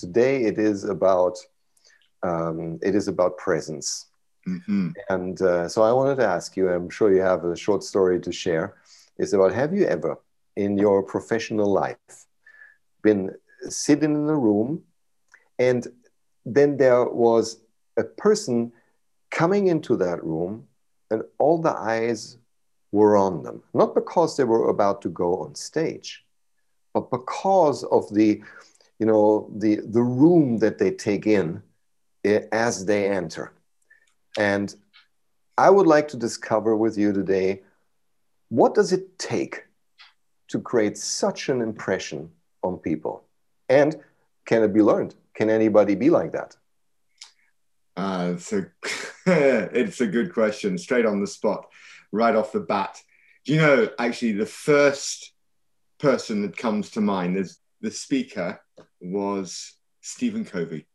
today it is about um, it is about presence. Mm-hmm. And uh, so I wanted to ask you. I'm sure you have a short story to share. Is about have you ever in your professional life been sitting in a room and then there was a person coming into that room and all the eyes were on them not because they were about to go on stage but because of the you know the the room that they take in eh, as they enter. And i would like to discover with you today what does it take to create such an impression on people? And can it be learned? Can anybody be like that? Uh, it's, a, it's a good question. Straight on the spot right off the bat. Do you know actually the first person that comes to mind is the speaker was Stephen Covey.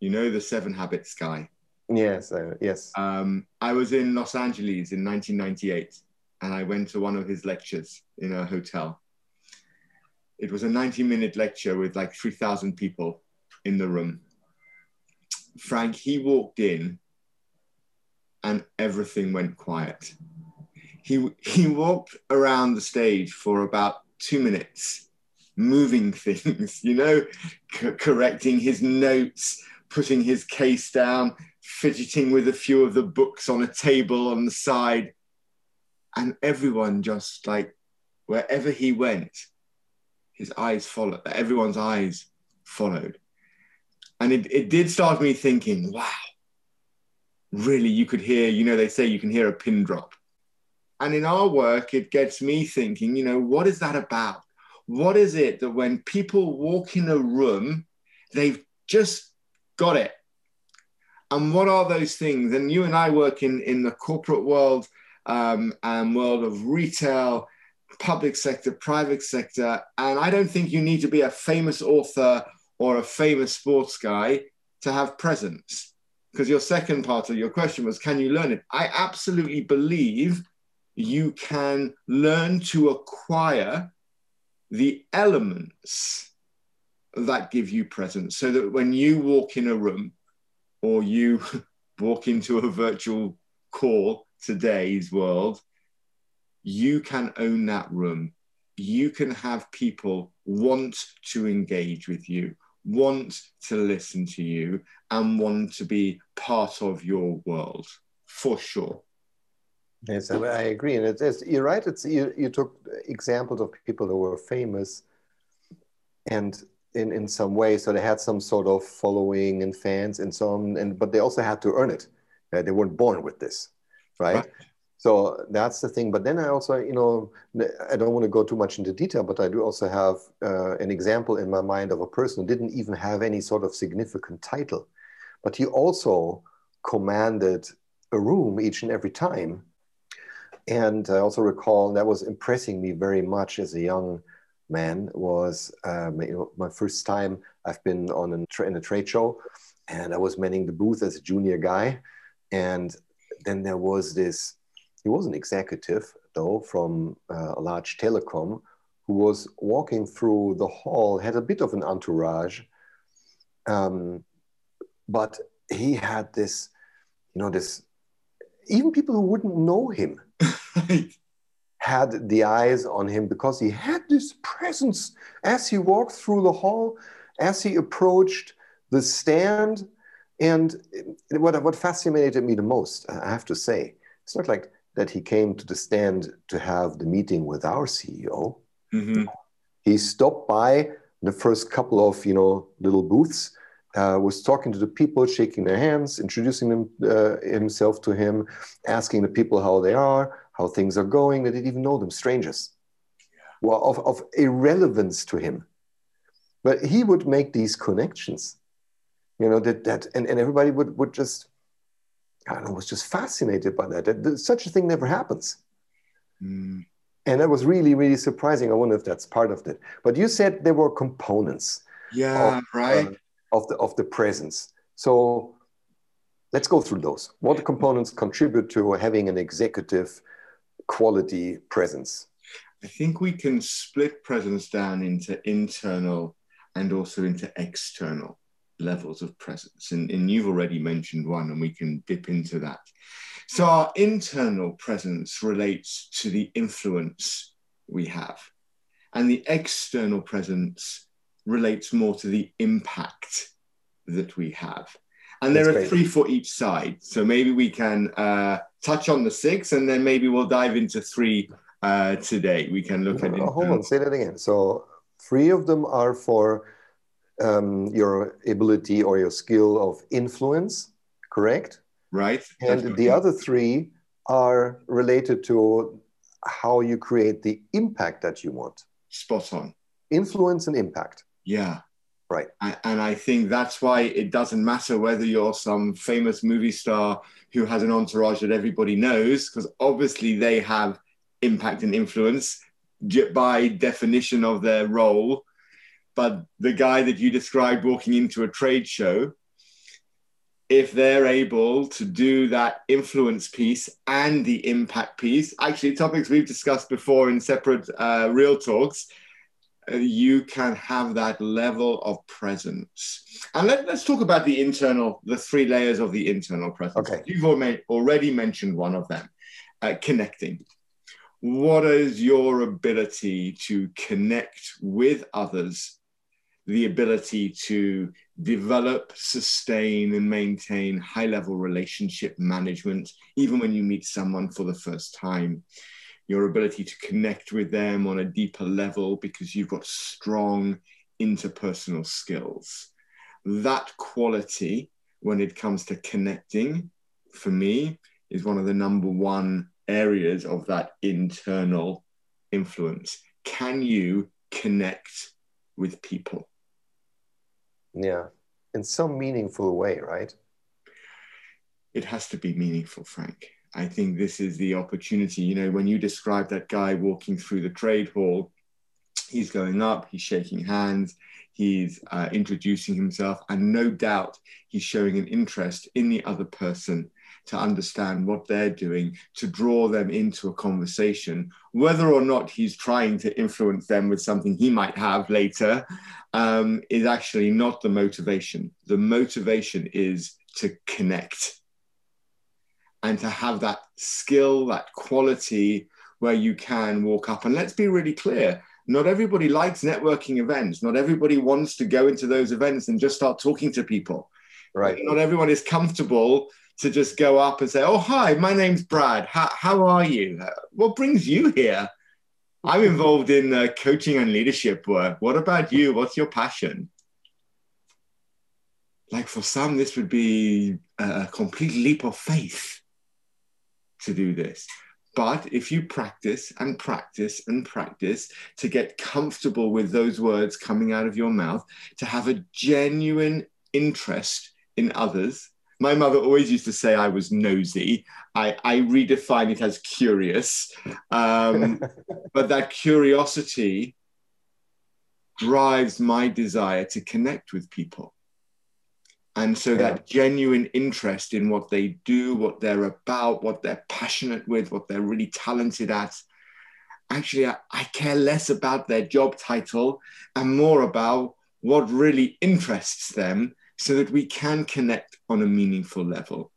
You know the Seven Habits guy. Yes, uh, yes. Um, I was in Los Angeles in 1998, and I went to one of his lectures in a hotel. It was a 90-minute lecture with like 3,000 people in the room. Frank, he walked in, and everything went quiet. He he walked around the stage for about two minutes moving things, you know, c- correcting his notes, putting his case down, fidgeting with a few of the books on a table on the side. And everyone just like, wherever he went, his eyes followed, everyone's eyes followed. And it, it did start me thinking, wow, really, you could hear, you know, they say you can hear a pin drop. And in our work, it gets me thinking, you know, what is that about? What is it that when people walk in a room, they've just got it? And what are those things? And you and I work in, in the corporate world um, and world of retail, public sector, private sector. And I don't think you need to be a famous author or a famous sports guy to have presence. Because your second part of your question was, can you learn it? I absolutely believe you can learn to acquire the elements that give you presence. So that when you walk in a room or you walk into a virtual call today's world you can own that room. You can have people want to engage with you want to listen to you and want to be part of your world for sure Yes, I agree, and it's, it's you're right. It's you, you took examples of people who were famous, and in in some way, so they had some sort of following and fans and so on, and but they also had to earn it. Uh, they weren't born with this, right? right? So that's the thing. But then I also, you know, I don't want to go too much into detail, but I do also have uh, an example in my mind of a person who didn't even have any sort of significant title, but he also commanded a room each and every time and I also recall that was impressing me very much as a young man was um, you know, my first time I've been on a tra- in a trade show and I was manning the booth as a junior guy. And then there was this, he was an executive though from uh, a large telecom who was walking through the hall, had a bit of an entourage. Um, but he had this, you know, this, even people who wouldn't know him had the eyes on him because he had this presence as he walked through the hall, as he approached the stand. And what, what fascinated me the most, I have to say, it's not like that he came to the stand to have the meeting with our CEO. Mm-hmm. He stopped by the first couple of you know little booths, uh, was talking to the people, shaking their hands, introducing them, uh, himself to him, asking the people how they are, how things are going. They didn't even know them, strangers, yeah. well, of, of irrelevance to him. But he would make these connections, you know, that, that and, and everybody would, would just, I don't know, was just fascinated by that. that, that such a thing never happens. Mm. And that was really, really surprising. I wonder if that's part of it. But you said there were components. Yeah, of, right. Uh, of the of the presence. So let's go through those. What components contribute to having an executive quality presence? I think we can split presence down into internal and also into external levels of presence. And, and you've already mentioned one, and we can dip into that. So, our internal presence relates to the influence we have, and the external presence relates more to the impact that we have. And there That's are great. three for each side. So, maybe we can uh, touch on the six, and then maybe we'll dive into three uh, today. We can look at it. Hold on, say that again. So, three of them are for um, your ability or your skill of influence, correct? Right. And the other three are related to how you create the impact that you want. Spot on. Influence and impact. Yeah. Right. And I think that's why it doesn't matter whether you're some famous movie star who has an entourage that everybody knows, because obviously they have impact and influence by definition of their role but the guy that you described walking into a trade show, if they're able to do that influence piece and the impact piece, actually, topics we've discussed before in separate uh, real talks, you can have that level of presence. And let, us talk about the internal, the three layers of the internal presence. Okay. You've already mentioned one of them uh, connecting. What is your ability to connect with others the ability to develop, sustain, and maintain high level relationship management, even when you meet someone for the first time. Your ability to connect with them on a deeper level because you've got strong interpersonal skills. That quality, when it comes to connecting, for me, is one of the number one areas of that internal influence. Can you connect with people? Yeah, in some meaningful way, right? It has to be meaningful, Frank. I think this is the opportunity. You know, when you describe that guy walking through the trade hall, he's going up, he's shaking hands, he's uh, introducing himself, and no doubt he's showing an interest in the other person to understand what they're doing, to draw them into a conversation, whether or not he's trying to influence them with something he might have later, um, is actually not the motivation. The motivation is to connect and to have that skill, that quality where you can walk up. And let's be really clear not everybody likes networking events. Not everybody wants to go into those events and just start talking to people. Right. Not everyone is comfortable to just go up and say, "Oh, hi, my name's Brad. How, how are you? What brings you here?" I'm involved in uh, coaching and leadership work. What about you? What's your passion? Like for some, this would be a complete leap of faith to do this. But if you practice and practice and practice to get comfortable with those words coming out of your mouth, to have a genuine interest in others, my mother always used to say I was nosy. I, I redefine it as curious. Um, but that curiosity drives my desire to connect with people. And so yeah. that genuine interest in what they do, what they're about, what they're passionate with, what they're really talented at. Actually, I, I care less about their job title and more about what really interests them so that we can connect on a meaningful level?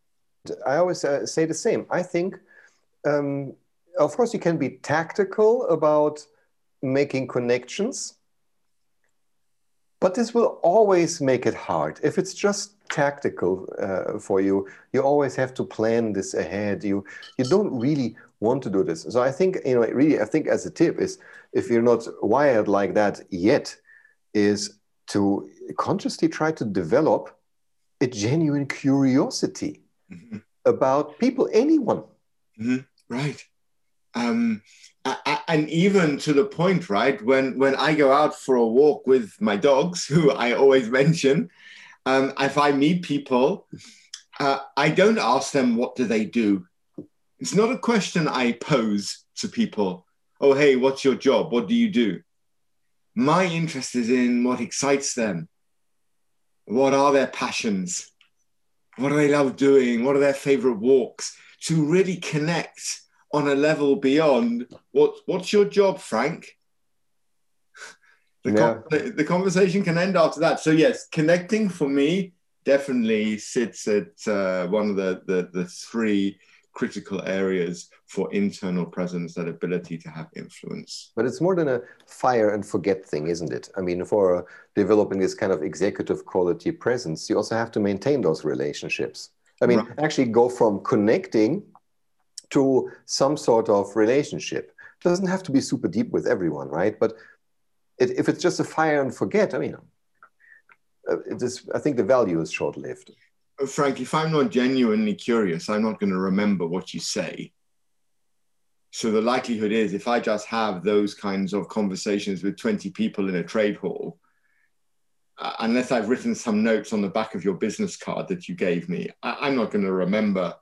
I always uh, say the same. I think, um, of course, you can be tactical about making connections, but this will always make it hard. If it's just tactical uh, for you, you always have to plan this ahead. You you don't really want to do this. So I think you know really I think as a tip is if you're not wired like that yet, is to consciously try to develop a genuine curiosity mm-hmm. about people, anyone. Mm-hmm. Right. Um, and even to the point, right, when, when I go out for a walk with my dogs, who I always mention, um, if I meet people, uh, I don't ask them, what do they do? It's not a question I pose to people. Oh, hey, what's your job? What do you do? My interest is in what excites them. What are their passions? What do they love doing? What are their favorite walks? To really connect on a level beyond what, what's your job, Frank? The, yeah. the conversation can end after that. So yes, connecting for me definitely sits at uh, one of the, the, the three critical areas for internal presence, that ability to have influence. But it's more than a fire and forget thing, isn't it? I mean, for developing this kind of executive quality presence, you also have to maintain those relationships. I mean, right. actually go from connecting to some sort of relationship. It doesn't have to be super deep with everyone, right? But it, if it's just a fire and forget, I mean, uh, it is, I think the value is short lived. Frank, if I'm not genuinely curious, I'm not going to remember what you say. So the likelihood is, if I just have those kinds of conversations with 20 people in a trade hall, uh, unless I've written some notes on the back of your business card that you gave me, I- I'm not going to remember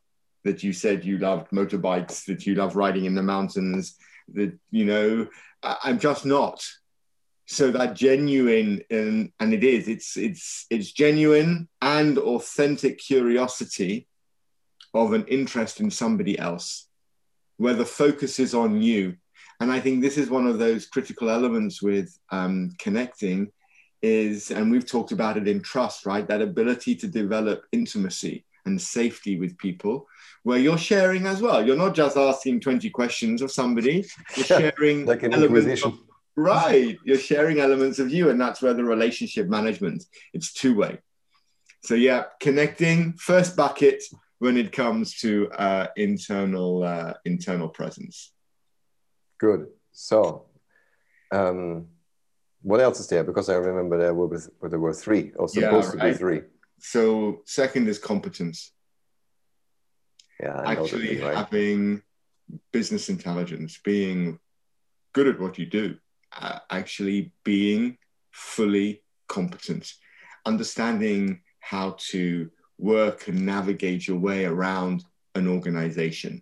that you said you loved motorbikes, that you love riding in the mountains, that, you know, I- I'm just not. So that genuine and, and it is it's it's it's genuine and authentic curiosity of an interest in somebody else where the focus is on you. And i think this is one of those critical elements with um, connecting is and we've talked about it in trust right? That ability to develop intimacy and safety with people where you're sharing as well. You're not just asking 20 questions of somebody. You're sharing like an elements of, right. You're sharing elements of you and that's where the relationship management it's two way so yeah connecting first bucket when it comes to uh, internal uh, internal presence. Good. So um, what else is there? Because i remember there were there were three or supposed yeah, right. to be three so second is competence yeah actually right. having business intelligence being good at what you do uh, actually being fully competent, understanding how to work and navigate your way around an organization.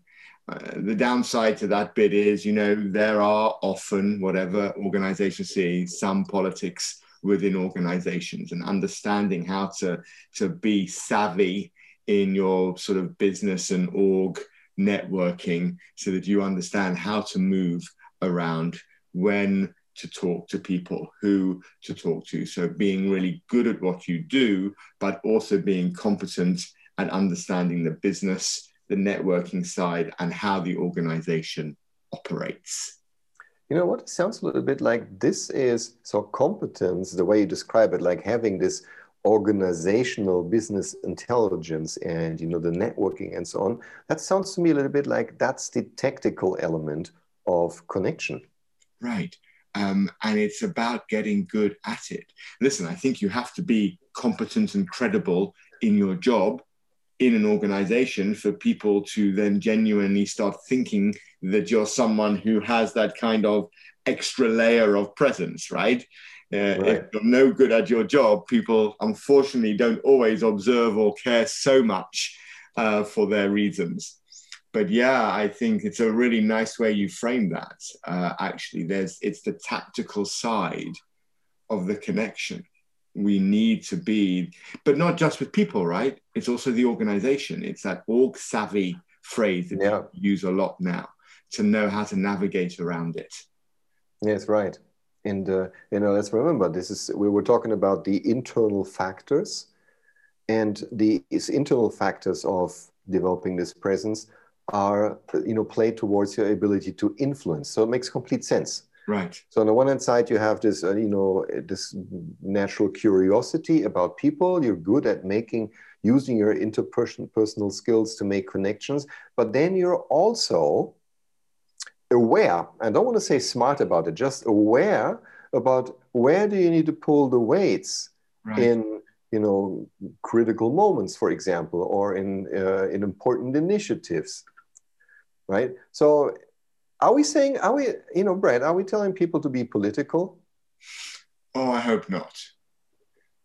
Uh, the downside to that bit is, you know, there are often, whatever organizations see, some politics within organizations and understanding how to, to be savvy in your sort of business and org networking so that you understand how to move around when to talk to people, who to talk to. So being really good at what you do, but also being competent at understanding the business, the networking side, and how the organization operates. You know what? It sounds a little bit like this is so competence, the way you describe it, like having this organizational business intelligence and you know the networking and so on that sounds to me a little bit like that's the tactical element of connection right um, and it's about getting good at it. Listen, I think you have to be competent and credible in your job in an organization for people to then genuinely start thinking that you're someone who has that kind of extra layer of presence, right? Uh, right. If you're no good at your job, people unfortunately don't always observe or care so much uh, for their reasons but yeah, I think it's a really nice way you frame that. Uh, actually, there's it's the tactical side of the connection. We need to be, but not just with people, right? It's also the organization. It's that org savvy phrase that yeah. we use a lot now to know how to navigate around it. Yes, right. And uh, you know, let's remember this is we were talking about the internal factors, and these internal factors of developing this presence are you know play towards your ability to influence so it makes complete sense right so on the one hand side you have this uh, you know this natural curiosity about people you're good at making using your interpersonal personal skills to make connections but then you're also aware i don't want to say smart about it just aware about where do you need to pull the weights right. in you know critical moments for example or in uh, in important initiatives right? So are we saying, are we, you know, Brad, are we telling people to be political? Oh, I hope not.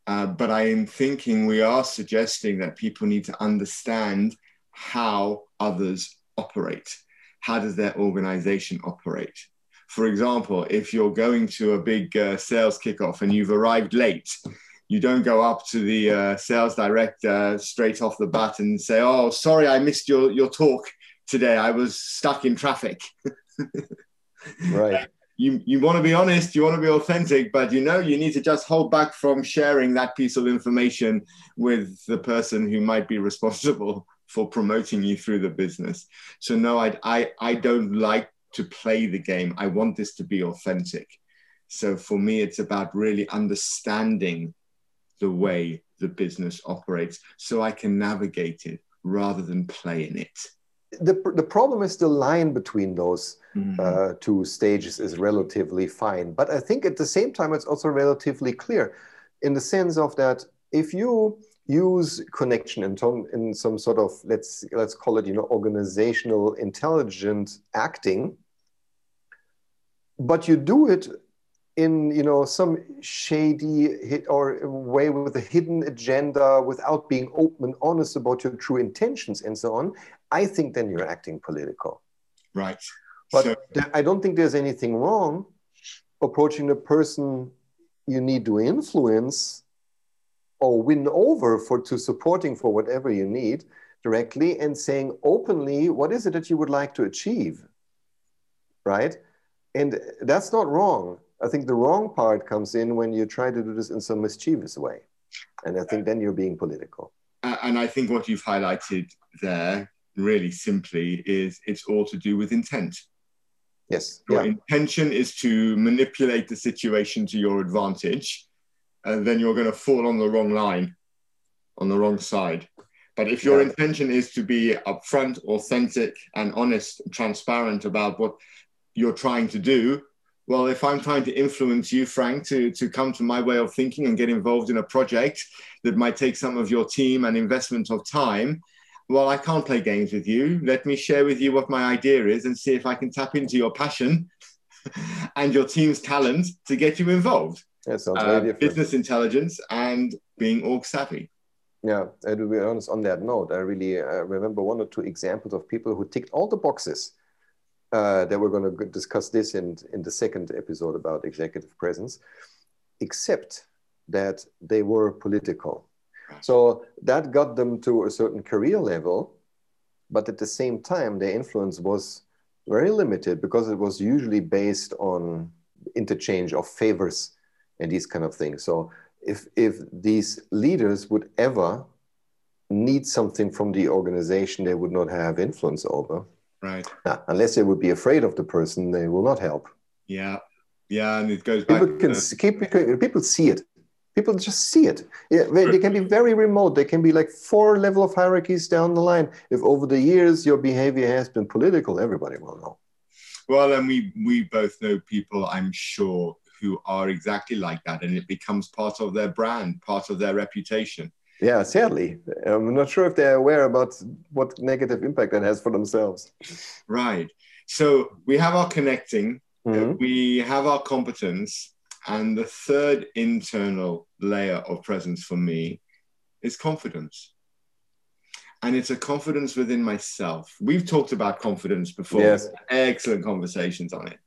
Uh, but I am thinking we are suggesting that people need to understand how others operate. How does their organization operate? For example, if you're going to a big uh, sales kickoff and you've arrived late, you don't go up to the uh, sales director straight off the bat and say, "Oh, sorry, I missed your your talk today. I was stuck in traffic. right. you, you want to be honest, you want to be authentic, but you know, you need to just hold back from sharing that piece of information with the person who might be responsible for promoting you through the business. So no, I, I, I don't like to play the game. I want this to be authentic. So for me, it's about really understanding the way the business operates so I can navigate it rather than play in it. The, the problem is the line between those mm-hmm. uh, two stages is relatively fine. But I think at the same time, it's also relatively clear in the sense of that if you use connection in, some, in some sort of let's let's call it you know organizational intelligent acting but you do it in you know some shady or way with a hidden agenda without being open and honest about your true intentions and so on i think then you're acting political. Right. But so, i don't think there's anything wrong approaching the person you need to influence or win over for to supporting for whatever you need directly and saying openly what is it that you would like to achieve? Right? And that's not wrong. I think the wrong part comes in when you try to do this in some mischievous way. And I think then you're being political. And I think what you've highlighted there, really simply, is it's all to do with intent. Yes. Your yeah. intention is to manipulate the situation to your advantage, and then you're going to fall on the wrong line, on the wrong side. But if your yeah. intention is to be upfront, authentic, and honest, and transparent about what you're trying to do, well, if I'm trying to influence you, Frank, to, to come to my way of thinking and get involved in a project that might take some of your team and investment of time, well, I can't play games with you. Let me share with you what my idea is and see if I can tap into your passion and your team's talent to get you involved. That sounds very uh, different. Business intelligence and being org savvy. Yeah, and to be honest, on that note, I really uh, remember one or two examples of people who ticked all the boxes uh, that we're going to discuss this in, in the second episode about executive presence, except that they were political. So that got them to a certain career level, but at the same time, their influence was very limited because it was usually based on interchange of favors and these kind of things. So if, if these leaders would ever need something from the organization they would not have influence over, Right. Now, unless they would be afraid of the person, they will not help. Yeah. Yeah. And it goes back. People can to... keep, people see it. People just see it. Yeah, they, can be very remote. They can be like four level of hierarchies down the line. If over the years your behavior has been political, everybody will know. Well, and we we both know people, I'm sure, who are exactly like that, and it becomes part of their brand, part of their reputation. Yeah, sadly, I'm not sure if they're aware about what negative impact that has for themselves. Right. So we have our connecting, mm-hmm. we have our competence, and the third internal layer of presence for me is confidence. And it's a confidence within myself. We've talked about confidence before. Yes. Excellent conversations on it.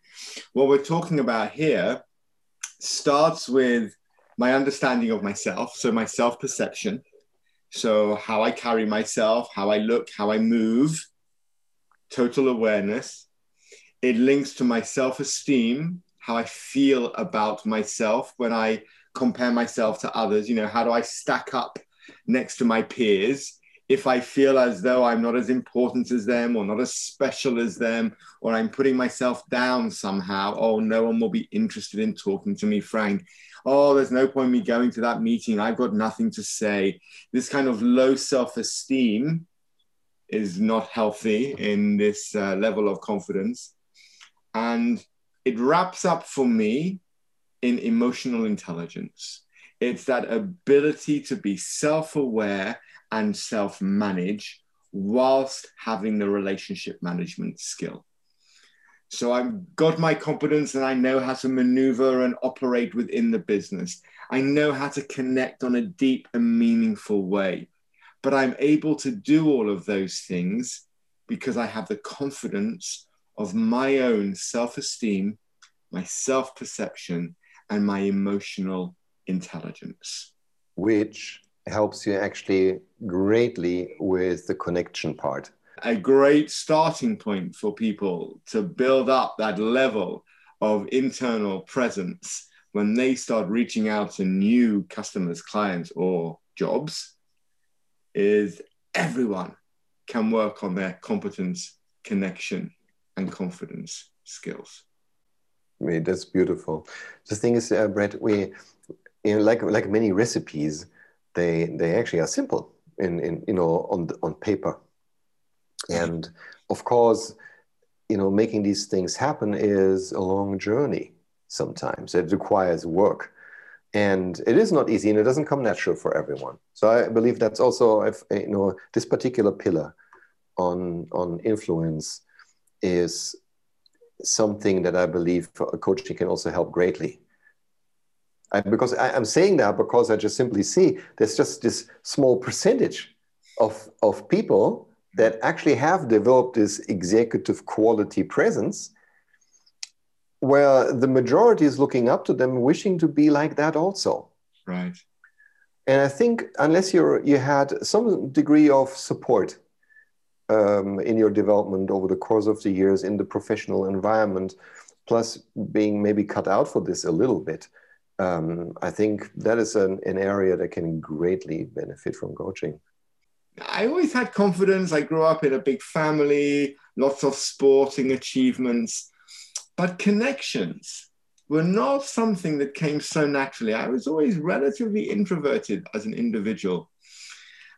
What we're talking about here starts with my understanding of myself, so my self perception, so how I carry myself, how I look, how I move, total awareness. It links to my self esteem, how I feel about myself when I compare myself to others. You know, how do I stack up next to my peers? If I feel as though I'm not as important as them or not as special as them, or I'm putting myself down somehow, oh, no one will be interested in talking to me, Frank oh, there's no point me going to that meeting. I've got nothing to say. This kind of low self esteem is not healthy in this uh, level of confidence. And it wraps up for me in emotional intelligence. It's that ability to be self aware and self manage whilst having the relationship management skill. So I've got my competence and I know how to maneuver and operate within the business. I know how to connect on a deep and meaningful way. But I'm able to do all of those things because I have the confidence of my own self esteem, my self perception, and my emotional intelligence. Which helps you actually greatly with the connection part a great starting point for people to build up that level of internal presence when they start reaching out to new customers, clients, or jobs is everyone can work on their competence, connection, and confidence skills. That's beautiful. The thing is, uh, Brett, we you know, like like many recipes, they they actually are simple in, in you know on on paper, and of course, you know, making these things happen is a long journey. Sometimes it requires work, and it is not easy, and it doesn't come natural for everyone. So I believe that's also if you know this particular pillar on on influence is something that I believe coaching can also help greatly. I, because I, am saying that because I just simply see there's just this small percentage of, of people that actually have developed this executive quality presence where the majority is looking up to them wishing to be like that also right and i think unless you're you had some degree of support um, in your development over the course of the years in the professional environment, plus being maybe cut out for this a little bit. Um, I think that is an, an area that can greatly benefit from coaching. I always had confidence. I grew up in a big family, lots of sporting achievements, but connections were not something that came so naturally. I was always relatively introverted as an individual.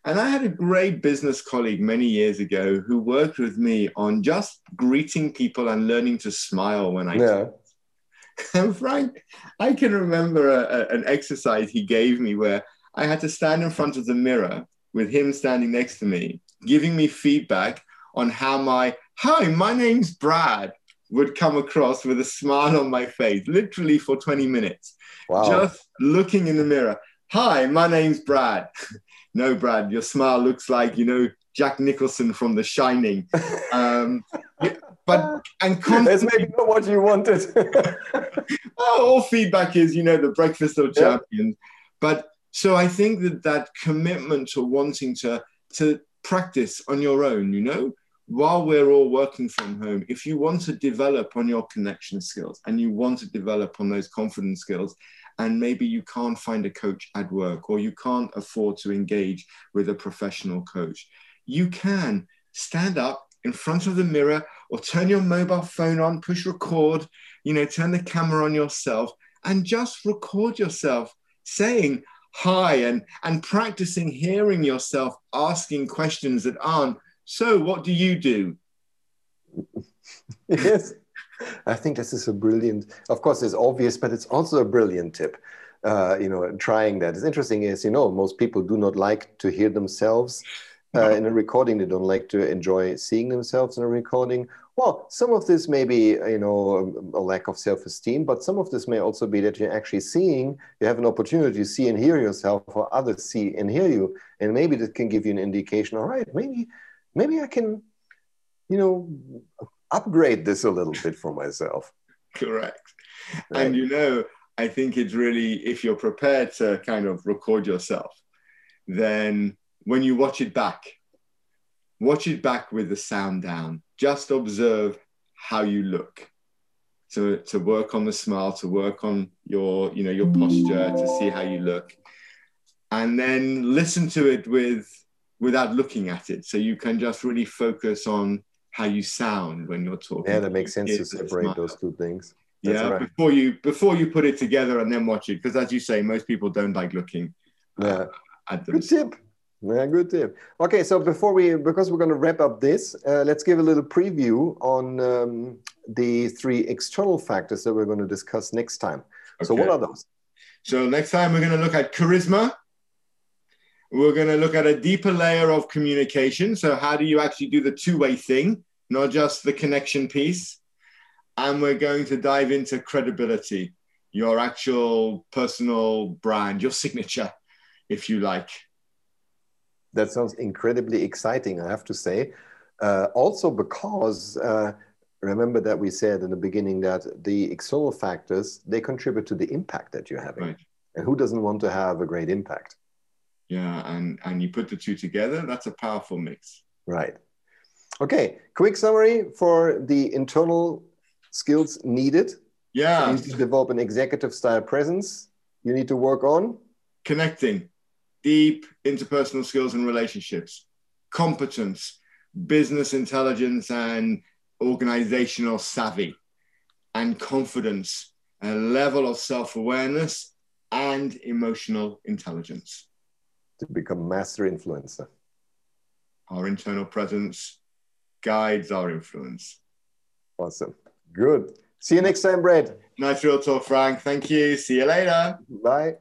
And I had a great business colleague many years ago who worked with me on just greeting people and learning to smile when I yeah. And Frank, I can remember a, a, an exercise he gave me where I had to stand in front of the mirror with him standing next to me, giving me feedback on how my, hi, my name's Brad, would come across with a smile on my face, literally for 20 minutes. Wow. Just looking in the mirror. Hi, my name's Brad. no, Brad, your smile looks like, you know, Jack Nicholson from The Shining. Um, but and that's maybe not what you wanted. all feedback is, you know, the breakfast of champions. Yeah. But so I think that that commitment to wanting to to practice on your own, you know, while we're all working from home, if you want to develop on your connection skills and you want to develop on those confidence skills, and maybe you can't find a coach at work or you can't afford to engage with a professional coach, you can stand up in front of the mirror or turn your mobile phone on, push record, you know, turn the camera on yourself and just record yourself saying hi and, and practicing hearing yourself asking questions that aren't, so what do you do? yes. I think this is a brilliant, of course, it's obvious, but it's also a brilliant tip. Uh, you know, trying that. It's interesting is, you know, most people do not like to hear themselves uh, in a recording. They don't like to enjoy seeing themselves in a recording. Well, some of this may be, you know, a lack of self-esteem, but some of this may also be that you're actually seeing, you have an opportunity to see and hear yourself or others see and hear you. And maybe that can give you an indication, all right, maybe, maybe I can, you know, upgrade this a little bit for myself. Correct. Right. And you know, I think it's really, if you're prepared to kind of record yourself, then when you watch it back, watch it back with the sound down. Just observe how you look. To, to work on the smile, to work on your, you know, your posture, to see how you look. And then listen to it with without looking at it. So you can just really focus on how you sound when you're talking. Yeah, that makes sense to separate those two things. That's yeah, right. before you before you put it together and then watch it, because as you say, most people don't like looking. Uh, yeah. at them. Good tip. Yeah, good tip. Okay, so before we, because we're going to wrap up this, uh, let's give a little preview on um, the three external factors that we're going to discuss next time. Okay. So, what are those? So, next time we're going to look at charisma, we're going to look at a deeper layer of communication. So, how do you actually do the two way thing, not just the connection piece? And we're going to dive into credibility, your actual personal brand, your signature, if you like. That sounds incredibly exciting, I have to say. Uh, also, because uh, remember that we said in the beginning that the external factors they contribute to the impact that you're having. Right. And who doesn't want to have a great impact? Yeah and and you put the two together that's a powerful mix right okay quick summary for the internal skills needed Yeah. You need to develop an executive style presence. You need to work on connecting, deep interpersonal skills and relationships, competence, business intelligence and organizational savvy, and confidence, a level of self awareness and emotional intelligence. To become master influencer. Our internal presence guides our influence. Awesome. Good. See you next time, Brad. Nice real talk, Frank. Thank you. See you later. Bye.